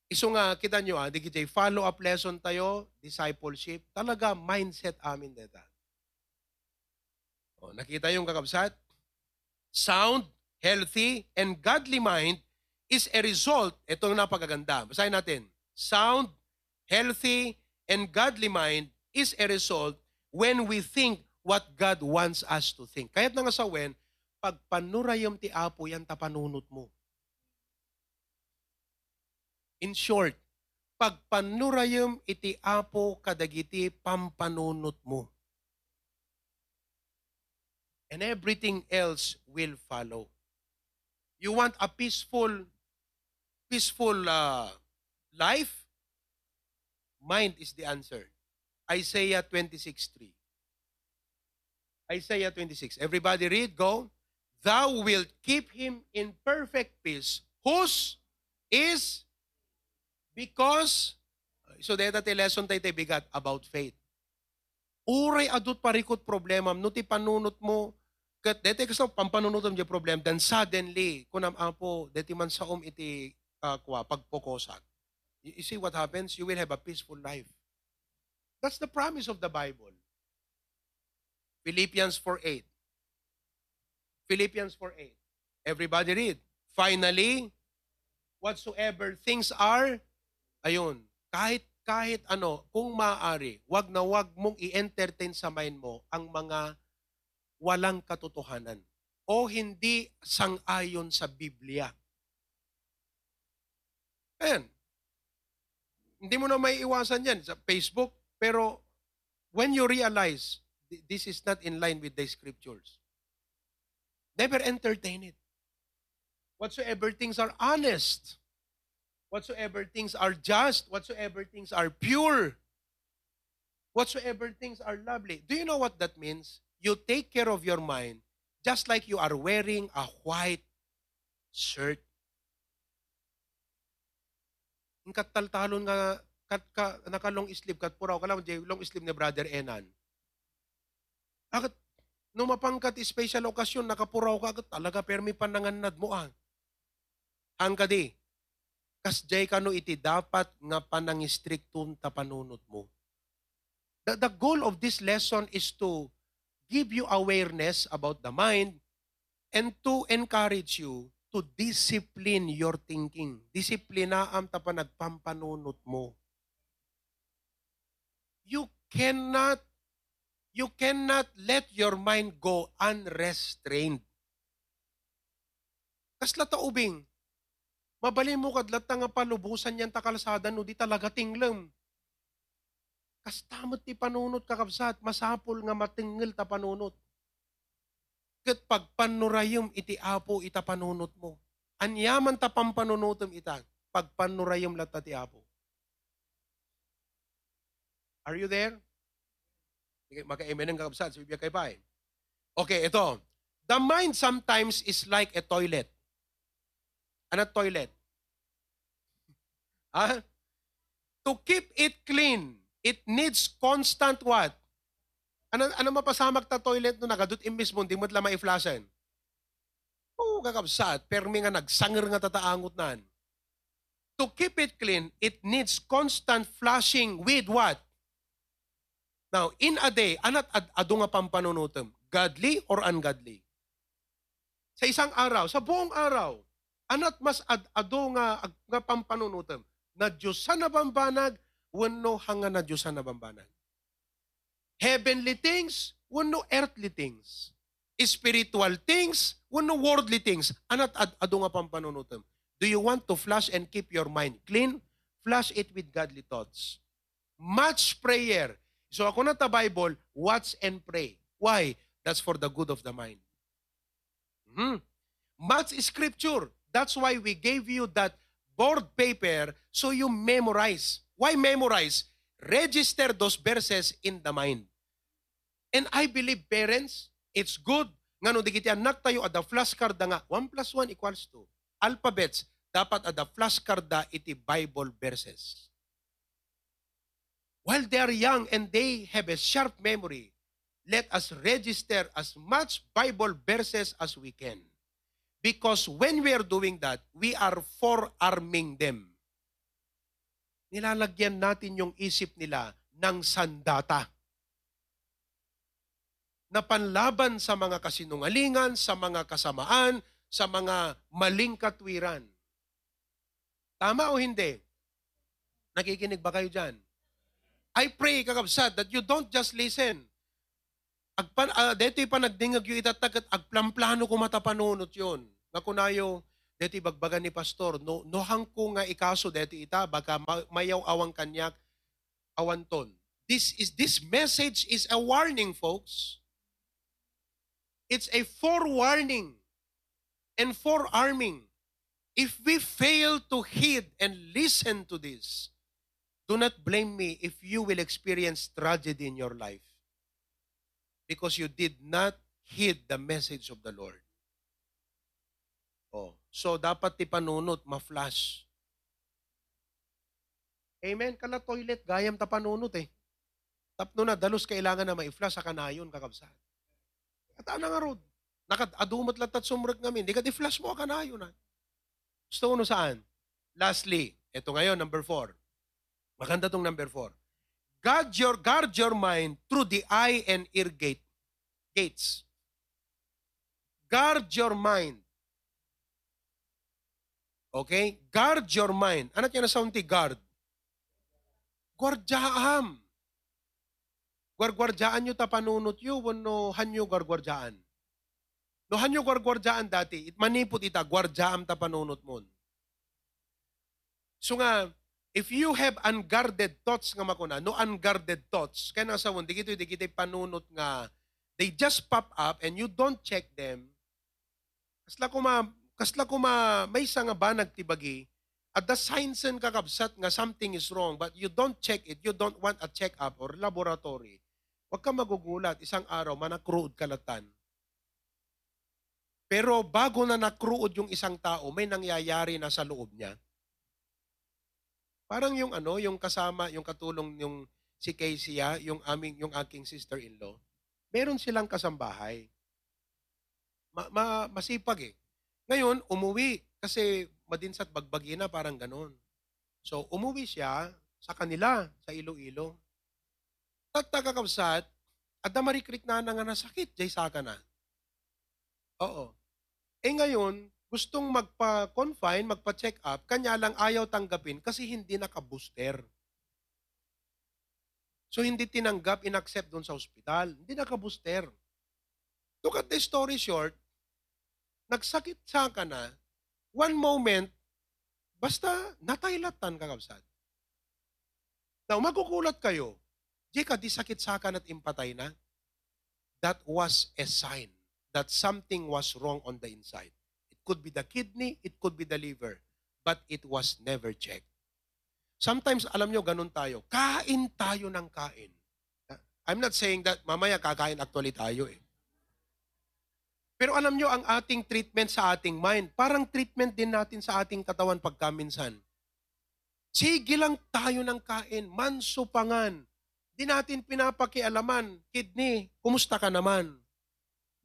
Iso nga, kita nyo ah, di follow-up lesson tayo, discipleship. Talaga, mindset amin deta. O, nakita yung kakabsat? Sound, healthy, and godly mind is a result, ito ang napakaganda. Basahin natin. Sound, healthy, and godly mind is a result when we think what God wants us to think. Kaya't nga sa wen, pag panurayom ti apo yan tapanunot mo. In short, pag panurayom iti apo kadagiti pampanunot mo and everything else will follow. You want a peaceful, peaceful uh, life? Mind is the answer. Isaiah 26:3. Isaiah 26. Everybody read, go. Thou wilt keep him in perfect peace, whose is because so data ti lesson tayo bigat about faith. Uray adut parikot problema, no ti panunot mo, kat dete kaso pampanunutom di problem, then suddenly, kunam apo, deti man sa um iti uh, kwa, pagpokosak. You, you see what happens? You will have a peaceful life. That's the promise of the Bible. Philippians 4.8. Philippians 4.8. Everybody read. Finally, whatsoever things are, ayun, kahit kahit ano, kung maaari, wag na wag mong i-entertain sa mind mo ang mga walang katotohanan o hindi sang-ayon sa Biblia. Ayan. Hindi mo na may iwasan yan sa Facebook, pero when you realize this is not in line with the scriptures, never entertain it. Whatsoever things are honest, whatsoever things are just, whatsoever things are pure, whatsoever things are lovely. Do you know what that means? You take care of your mind just like you are wearing a white shirt. Ang kataltalon nga kat ka, naka long sleeve kat puraw ka lang long sleeve ni brother Enan. Akat no mapangkat special okasyon nakapuraw ka agat talaga permi pananganad mo ah. Hangka di. Kasjay ka no iti dapat nga panangistriktum ta panunot mo. The, the goal of this lesson is to give you awareness about the mind and to encourage you to discipline your thinking. Disiplinaam ta pa nagpampanunot mo. You cannot you cannot let your mind go unrestrained. Kasla ta ubing, Mabali mo kadlat nga palubusan yan ta kalsada no di talaga tinglem. Kastamot ti panunot kakabsat, masapol nga matingil ta panunot. Kat pagpanurayom iti apo ita panunot mo. Anyaman ta pampanunutom ita, pagpanurayom lata ti apo. Are you there? Maka-amen ang kakabsat, sa Biblia kay Pai. Okay, ito. The mind sometimes is like a toilet. Ano toilet? Ha? To keep it clean, it needs constant what? Ano, ano mapasamak ta toilet no nagadut imbis mo, hindi mo tala maiflashen? Oo, kakabsat. Permi nga nagsanger nga tataangot nan. To keep it clean, it needs constant flushing with what? Now, in a day, anat ad, ado nga pampanunutom? Godly or ungodly? Sa isang araw, sa buong araw, anat mas ad, ado nga, nga pampanunutom? na Diyos sa nabambanag, wano hanga na Diyos sa nabambanag. Heavenly things, wano earthly things. Spiritual things, wano worldly things. Anat ad, ado nga pampanunutom. Do you want to flush and keep your mind clean? Flush it with godly thoughts. Much prayer. So ako na ta Bible, watch and pray. Why? That's for the good of the mind. Hmm. Much scripture. That's why we gave you that board paper so you memorize. Why memorize? Register those verses in the mind. And I believe parents, it's good nga no digiti anak tayo ada flashcard nga 1 plus 1 equals 2. Alphabets dapat ada flashcard da iti Bible verses. While they are young and they have a sharp memory, let us register as much Bible verses as we can. Because when we are doing that, we are forearming them. Nilalagyan natin yung isip nila ng sandata na panlaban sa mga kasinungalingan, sa mga kasamaan, sa mga maling katwiran. Tama o hindi? Nakikinig ba kayo dyan? I pray, kakabsat, that you don't just listen. Agpan, uh, dito pa nagdingag yung itatag at agplamplano ko matapanunot yun. Nga kunayo deti bagbagan ni pastor no nohang ko nga ikaso deti ita baka mayaw awang kanyak awanton this is this message is a warning folks. It's a forewarning and forearming. If we fail to heed and listen to this do not blame me if you will experience tragedy in your life because you did not heed the message of the Lord Oh. So, dapat ti panunot, ma-flash. Amen? Kala toilet, gayam ta panunot eh. Tapno na, dalos kailangan na ma-flash sa kanayon, kakabsat. At ano nga rod? Nakad, adumat latat sumrag ngamin. Di ka di-flash mo kanayon na. Gusto mo saan? Lastly, ito ngayon, number four. Maganda tong number four. Guard your, guard your mind through the eye and ear gate. Gates. Guard your mind Okay? Guard your mind. Ano yan na sound ti guard? Gwardyaam. Gwargwardyaan nyo tapanunot yu, wano hanyo gwargwardyaan. No hanyo gwargwardyaan dati, it manipot ita, gwardyaam tapanunot mo. So nga, if you have unguarded thoughts nga makuna, no unguarded thoughts, kaya nasa di kito, di kito panunot nga, they just pop up and you don't check them, kasla kuma, kasla kuma, may isa nga ba nagtibagi, at the signs and kakabsat nga something is wrong, but you don't check it, you don't want a check-up or laboratory, huwag ka magugulat, isang araw, manakruod kalatan. Pero bago na nakruod yung isang tao, may nangyayari na sa loob niya. Parang yung ano, yung kasama, yung katulong yung si Casey, ah, yung aming yung aking sister-in-law. Meron silang kasambahay. Ma, ma- masipag eh. Ngayon, umuwi kasi madinsat bagbagi na parang ganon. So, umuwi siya sa kanila, sa Iloilo. Tagtagakabsat, at damarikrik na na nga nasakit, jay saka na. Oo. Eh ngayon, gustong magpa-confine, magpa-check up, kanya lang ayaw tanggapin kasi hindi naka-booster. So hindi tinanggap, inaccept doon sa ospital. Hindi naka-booster. To cut the story short, nagsakit sa ka na, one moment, basta nataylatan kakabsat. Now, magugulat kayo, di ka di sakit sa kan at impatay na? That was a sign that something was wrong on the inside. Could be the kidney, it could be the liver, but it was never checked. Sometimes, alam nyo, ganun tayo. Kain tayo ng kain. I'm not saying that mamaya kakain actually tayo eh. Pero alam nyo, ang ating treatment sa ating mind, parang treatment din natin sa ating katawan pagkaminsan. Sige lang tayo ng kain, mansupangan. Di natin pinapakialaman. Kidney, kumusta ka naman?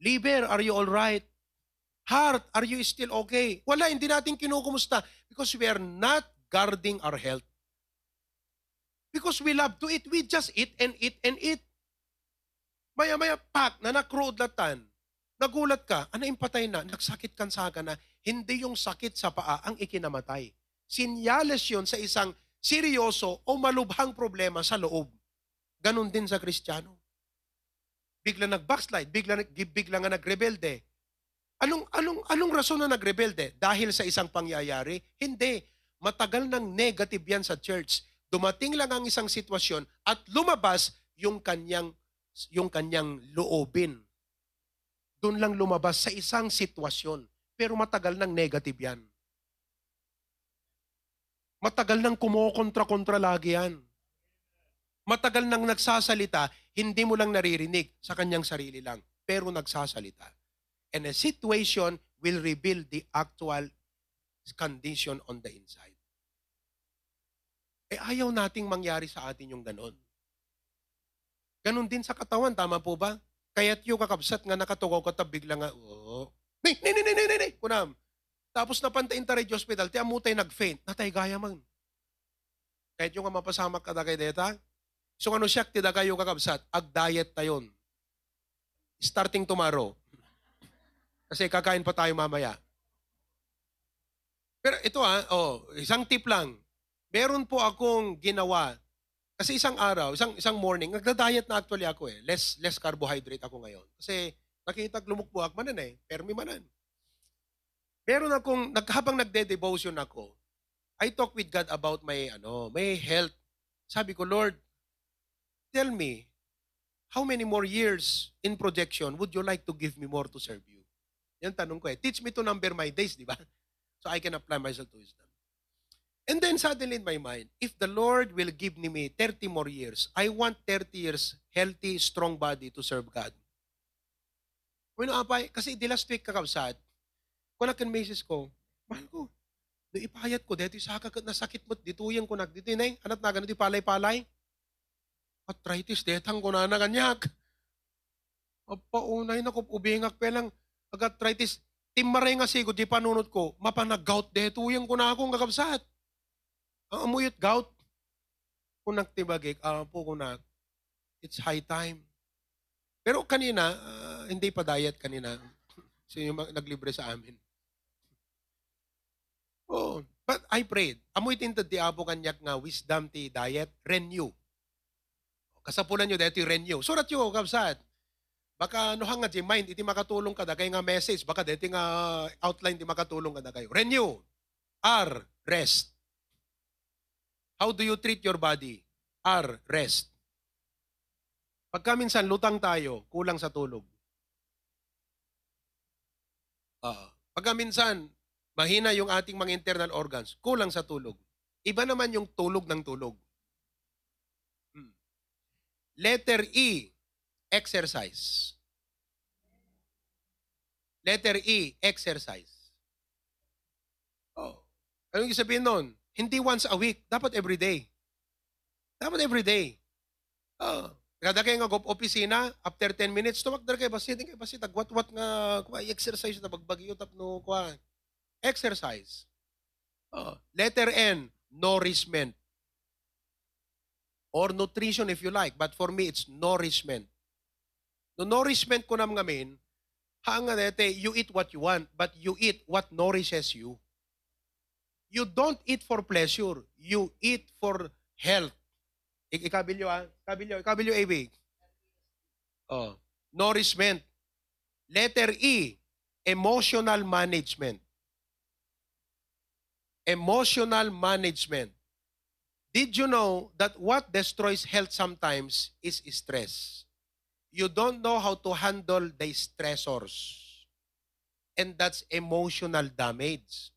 Liver, are you all right? Heart, are you still okay? Wala, hindi natin kinukumusta because we are not guarding our health. Because we love to eat, we just eat and eat and eat. Maya-maya, pak, na nakruudlatan. Nagulat ka, ano yung patay na? Nagsakit kan sa na, hindi yung sakit sa paa ang ikinamatay. Sinyales yun sa isang seryoso o malubhang problema sa loob. Ganon din sa Kristiyano. Bigla nag-backslide, bigla, bigla nga nagrebelde. Anong, anong, anong rason na nagrebelde? Dahil sa isang pangyayari? Hindi. Matagal ng negative yan sa church dumating lang ang isang sitwasyon at lumabas yung kanyang yung kanyang loobin. Doon lang lumabas sa isang sitwasyon. Pero matagal nang negative yan. Matagal nang kumokontra-kontra lagi yan. Matagal nang nagsasalita, hindi mo lang naririnig sa kanyang sarili lang, pero nagsasalita. And a situation will reveal the actual condition on the inside. Eh ayaw nating mangyari sa atin yung ganon. Ganon din sa katawan, tama po ba? Kaya't yung kakabsat nga nakatugaw ka bigla nga, oh. Ni, ni, ni, ni, ni, ni, ni, kunam. Tapos napantain ta rin hospital, ti amutay nag-faint, natay gaya man. Kahit yung mapasamak ka kay deta, so ano siya, ti kayo kakabsat, ag-diet tayon. Starting tomorrow. Kasi kakain pa tayo mamaya. Pero ito ah, oh, isang tip lang meron po akong ginawa. Kasi isang araw, isang isang morning, nagda-diet na actually ako eh. Less less carbohydrate ako ngayon. Kasi nakita lumukbuhak manan eh, permi manan. Meron akong habang nagde-devotion ako, I talk with God about my ano, my health. Sabi ko, Lord, tell me, how many more years in projection would you like to give me more to serve you? Yan tanong ko eh. Teach me to number my days, di ba? So I can apply myself to wisdom. And then suddenly in my mind, if the Lord will give me 30 more years, I want 30 years healthy, strong body to serve God. Kung apay, kasi di last week kakabsat, kung nakin misis ko, mahal ko, di ipayat ko, dito sa kakat na sakit mo, dituyan ko na, dito na anat na ganito, palay-palay. Arthritis, detang ko na na ganyak. Apa, unay na ko, ubingak pa lang, ag-arthritis, timaray nga sigod, di panunod ko, mapanag-gout, dituyan ko na akong kakabsat. Ang amuyot gout. Kung nagtibagik, uh, po kung na, it's high time. Pero kanina, uh, hindi pa diet kanina. Sino yung naglibre sa amin. Oh, but I prayed. Amoy tinta di apo kanyak nga wisdom ti diet, renew. Kasapulan nyo dito renew. Surat yo, kabsat. Baka ano hanga di mind, iti makatulong ka da kay nga message, baka dito nga outline di makatulong ka da kayo. Renew. R, rest. How do you treat your body? R, rest. Pagka minsan lutang tayo, kulang sa tulog. Ah, pagka minsan mahina yung ating mga internal organs, kulang sa tulog. Iba naman yung tulog ng tulog. Hmm. Letter E, exercise. Letter E, exercise. Oh. Anong ibig sabihin nun? Hindi once a week. Dapat every day. Dapat every day. Oh. Kada kayo nga gop opisina, after 10 minutes, tumakdar kayo, basit, kayo basit, agwat-wat nga, kuha, exercise na bagbagyo tap no, kuha. Exercise. Oh. Letter N, nourishment. Or nutrition if you like, but for me, it's nourishment. No nourishment ko nam ngamin, hanga dete, you eat what you want, but you eat what nourishes you. You don't eat for pleasure. You eat for health. Ik ikabilyo ah. Ikabilyo. Ikabilyo, AB. Oh. Nourishment. Letter E. Emotional management. Emotional management. Did you know that what destroys health sometimes is stress? You don't know how to handle the stressors. And that's emotional damage.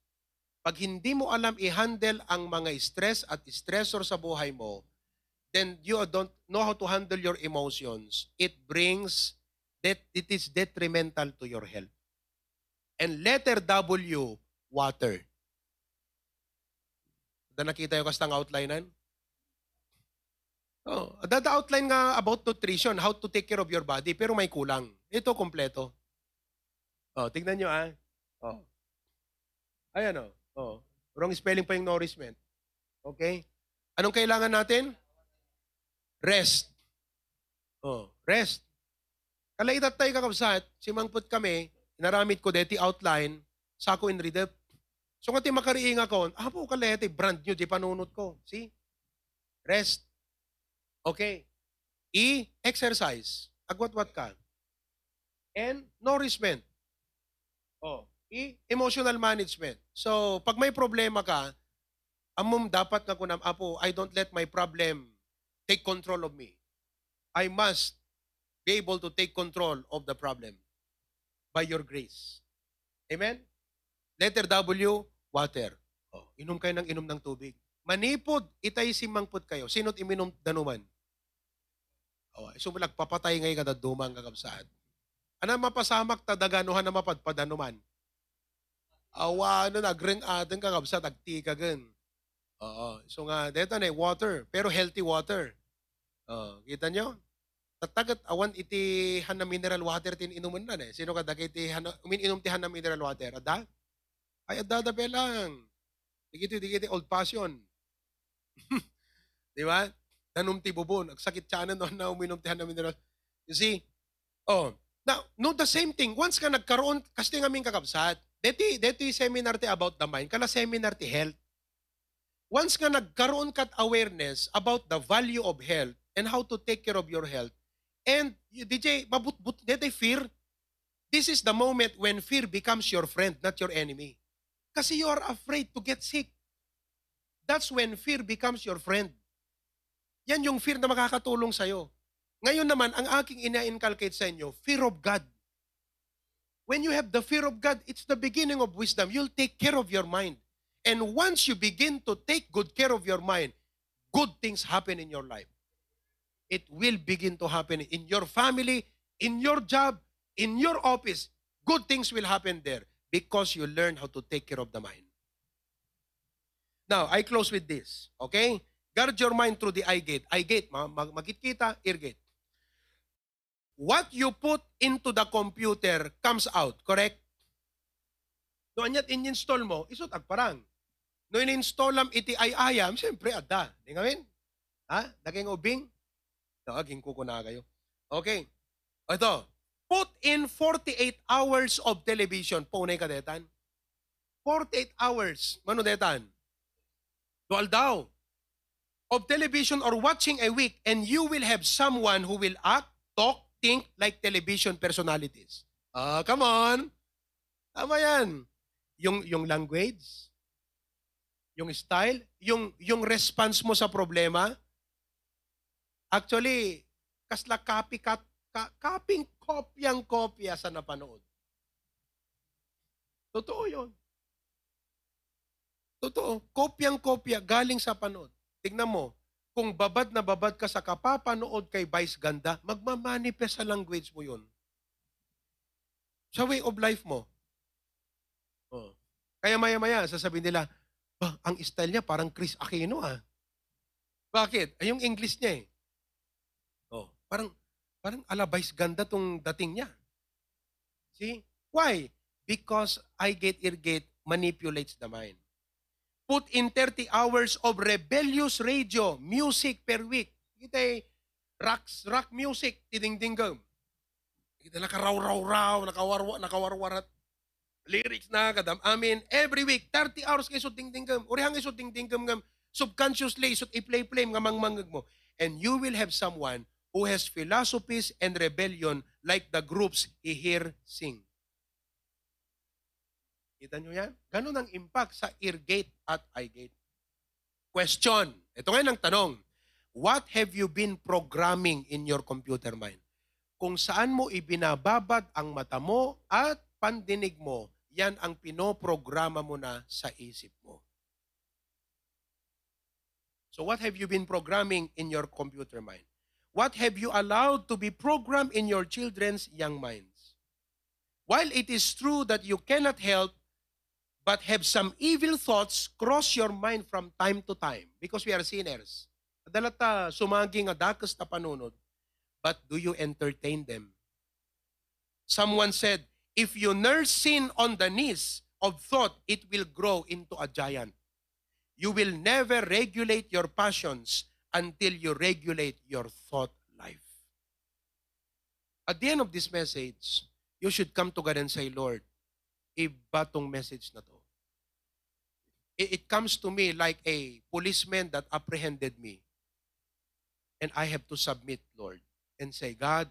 Pag hindi mo alam i-handle ang mga stress at stressor sa buhay mo, then you don't know how to handle your emotions. It brings that it is detrimental to your health. And letter W, water. Da nakita yung kastang outlinean? Oh, dada outline nga about nutrition, how to take care of your body, pero may kulang. Ito kompleto. Oh, tignan nyo ah. Oh. Ayan oh. Oh. Wrong spelling pa yung nourishment. Okay? Anong kailangan natin? Rest. Oh, rest. Kalaitat tayo kakabsat, simangput kami, inaramit ko deti outline, sako in read So nga ti makariing ako, ah po kalete, brand new, di panunot ko. See? Rest. Okay. E, exercise. Agwat-wat ka. And nourishment. Oh. E, emotional management. So, pag may problema ka, amom dapat nga kunam, apo, I don't let my problem take control of me. I must be able to take control of the problem by your grace. Amen? Letter W, water. Oh, inom kayo ng inom ng tubig. Manipod, itay simangpod kayo. Sino't iminom danuman? Oh, so papatay ngay kada dumang kakabsaan. Ano mapasamak ta daganuhan na mapadpadanuman? Awa ano nagring atin kakabsa tagti ka gan. Oo. So nga dito na water, pero healthy water. Oh, kita nyo? Tatagat awan iti hana mineral water tin inuman na eh. Sino ka dagiti hana umiinom ti hana mineral water? Ada? Ay ada da belang. Digiti digiti old passion. Di ba? Nanum ti bubon. Agsakit tiyanan no na uminom ti hana mineral. You see? Oh, now, no the same thing. Once ka nagkaroon, kasi nga aming kakabsat, deti, deti seminar ti about the mind, kala seminar ti health. Once nga nagkaroon kat awareness about the value of health and how to take care of your health, and DJ, mabut-but, deti fear, this is the moment when fear becomes your friend, not your enemy. Kasi you are afraid to get sick. That's when fear becomes your friend. Yan yung fear na makakatulong sa'yo. Ngayon naman, ang aking ina-inculcate sa inyo, fear of God. When you have the fear of God, it's the beginning of wisdom. You'll take care of your mind. And once you begin to take good care of your mind, good things happen in your life. It will begin to happen in your family, in your job, in your office. Good things will happen there because you learn how to take care of the mind. Now, I close with this, okay? Guard your mind through the eye gate. Eye gate, magkikita, ear gate what you put into the computer comes out, correct? No, anyat in-install mo, isot agparang. No, in-install lam iti ay ayam, siyempre, adda. Di ngamin? Ha? Daging ubing? No, aging kuko na kayo. Okay. Ito. Put in 48 hours of television. Punay ka detan. 48 hours, manudetan. Dual daw. Of television or watching a week and you will have someone who will act, talk, think like television personalities. Ah, come on. Tama yan. Yung, yung language, yung style, yung, yung response mo sa problema, actually, kasla copycat, ka, copying kopyang kopya sa napanood. Totoo yun. Totoo. Kopyang kopya galing sa panood. Tignan mo, kung babad na babad ka sa kapapanood kay Vice Ganda, magmamanifest sa language mo yun. Sa way of life mo. Oh. Kaya maya-maya, sasabihin nila, bah, ang style niya parang Chris Aquino ah. Bakit? Ay, yung English niya eh. Oh, parang, parang alabais ganda tong dating niya. See? Why? Because I get irrigate manipulates the mind. Put in 30 hours of rebellious radio music per week. Kita eh, rock, rock music, tiding-dinggam. Kita nakaraw-raw-raw, nakawarwa, nakawarwarat. Lyrics na kadam. Mean, every week, 30 hours kayo ding-dinggam. Urihang kayo ding-dinggam ngam. Subconsciously, isot i-play-play nga mangmangag mo. And you will have someone who has philosophies and rebellion like the groups he hear sing. Kita nyo yan? Ganun ang impact sa ear gate at eye gate. Question. Ito ngayon ang tanong. What have you been programming in your computer mind? Kung saan mo ibinababad ang mata mo at pandinig mo, yan ang pinoprograma mo na sa isip mo. So what have you been programming in your computer mind? What have you allowed to be programmed in your children's young minds? While it is true that you cannot help but have some evil thoughts cross your mind from time to time because we are sinners. Adalata sumagi nga dakas ta panunod, but do you entertain them? Someone said, if you nurse sin on the knees of thought, it will grow into a giant. You will never regulate your passions until you regulate your thought life. At the end of this message, you should come to God and say, Lord, iba tong message na to. It, it comes to me like a policeman that apprehended me. And I have to submit, Lord, and say, God,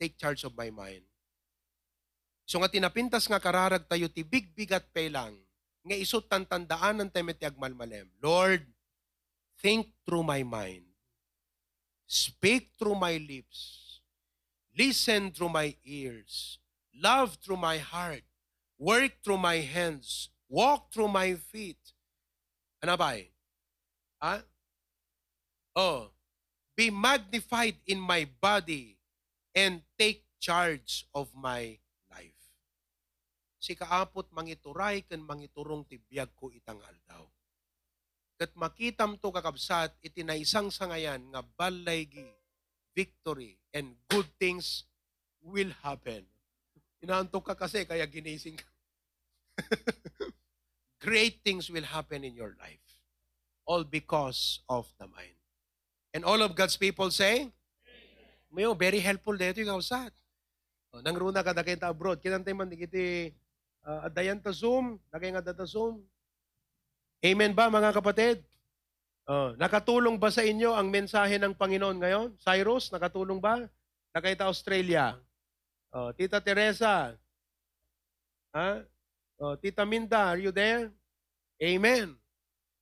take charge of my mind. So nga tinapintas nga kararag tayo ti big bigat pay lang, nga isot tantandaan ng temeti agmalmalem. Lord, think through my mind. Speak through my lips. Listen through my ears. Love through my heart. Work through my hands. Walk through my feet. Ano ba eh? Ha? Oh, be magnified in my body and take charge of my life. Si kaapot mangituray ken mangiturong tibiyag ko itang aldaw. Kat makitam to kakabsat iti naisang sangayan nga balaygi, victory, and good things will happen. Inaantok ka kasi kaya ginising ka. Great things will happen in your life. All because of the mind. And all of God's people say, Mayo, very helpful dito yung kausat. O, nang runa ka dakay ta abroad. Kinantay man digiti uh, adayan ta Zoom, dakay nga data Zoom. Amen ba mga kapatid? Oh, nakatulong ba sa inyo ang mensahe ng Panginoon ngayon? Cyrus, nakatulong ba? Dakay ta Australia. Oh, Tita Teresa. Ha? Oh, Tita Minda, are you there? Amen.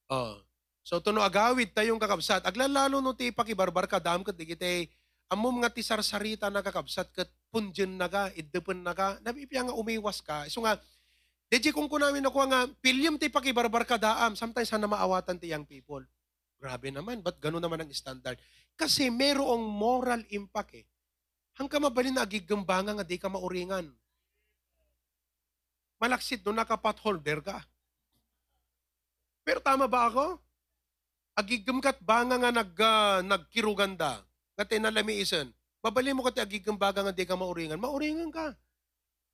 Oh. So tuno agawid tayong kakabsat. Aglalalo no ti pakibarbar ka dam ket digite amom nga ti sarsarita na kakabsat ket punjen naga iddepen naga nabipiya nga umiwas ka. So nga Deji kung kunamin ako nga pilyam ti pakibarbar ka daam sometimes sana maawatan ti young people. Grabe naman, ba't gano'n naman ang standard? Kasi merong moral impact eh. Hangka mabalin na agigambanga nga di ka mauringan. Malaksit no nakapat holder ka. Pero tama ba ako? Agigam kat banga nga nag, uh, nagkiruganda, nga tinalamiisan, babali mo kat agigam nga di ka mauringan, mauringan ka.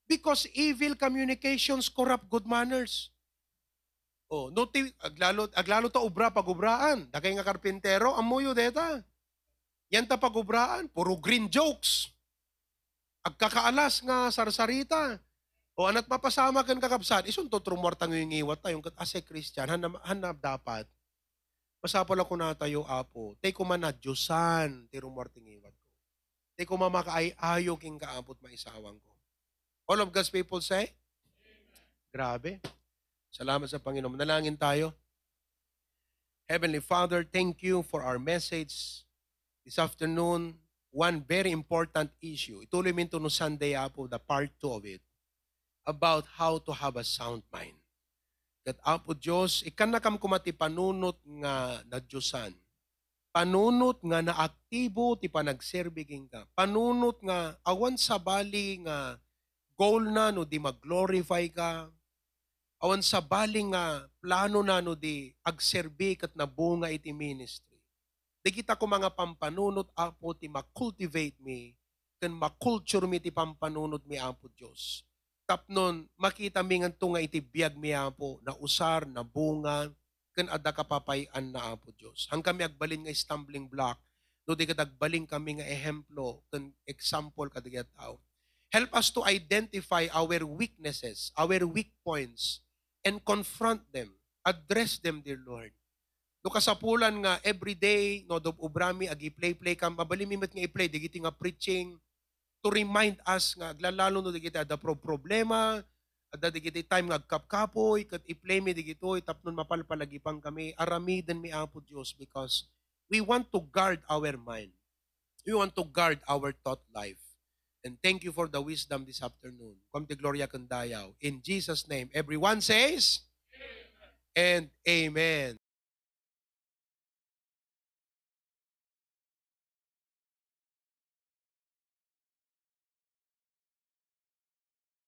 Because evil communications corrupt good manners. Oh, no ti aglalo aglalo ta ubra pagubraan. Dagay nga karpintero amuyo deta. Yan ta pagubraan, puro green jokes. Agkakaalas nga sarsarita. O anat mapasama kan kakabsat, isun to trumortang yung iwat tayo, ase Christian, hanap, hanap dapat. Masapol ako na tayo, apo. Tay ko man na Diyosan, ti rumorting iwat ko. Tay ko mamakaay ayo king kaapot maisawang ko. All of God's people say? Grabe. Salamat sa Panginoon. Manalangin tayo. Heavenly Father, thank you for our message this afternoon. One very important issue. Ituloy minto no Sunday Apo, the part 2 of it, about how to have a sound mind. Kat Apo Diyos, ikan na kam kumati panunot nga na Diyosan. Panunot nga na aktibo ti panagserbiging ka. Panunot nga awan sa bali nga goal na no di mag-glorify ka. Awan sa bali nga plano na no di agserbi kat nabunga iti ministry. Di kita ko mga pampanunot apo ti makultivate me kan makulture mi ti pampanunot mi apo Diyos. Tapnon makita mi nga tunga iti biyag mi apo na usar na bunga kan adda kapapayan na apo Diyos. Hang kami agbalin nga stumbling block no di kadagbalin kami nga ehemplo kan example kadagat tao. Help us to identify our weaknesses, our weak points, and confront them. Address them, dear Lord. No kasapulan nga everyday no dob ubrami agi play play kam mabalimimit nga i-play digiti nga preaching to remind us nga aglalalo no digiti ada pro problema ada digiti time nga agkapkapoy kat i-play mi digitoy tapnon mapalpalagipang kami aramiden mi apo Dios because we want to guard our mind. We want to guard our thought life. And thank you for the wisdom this afternoon. Come to Gloria Candayaw. In Jesus' name, everyone says, and amen.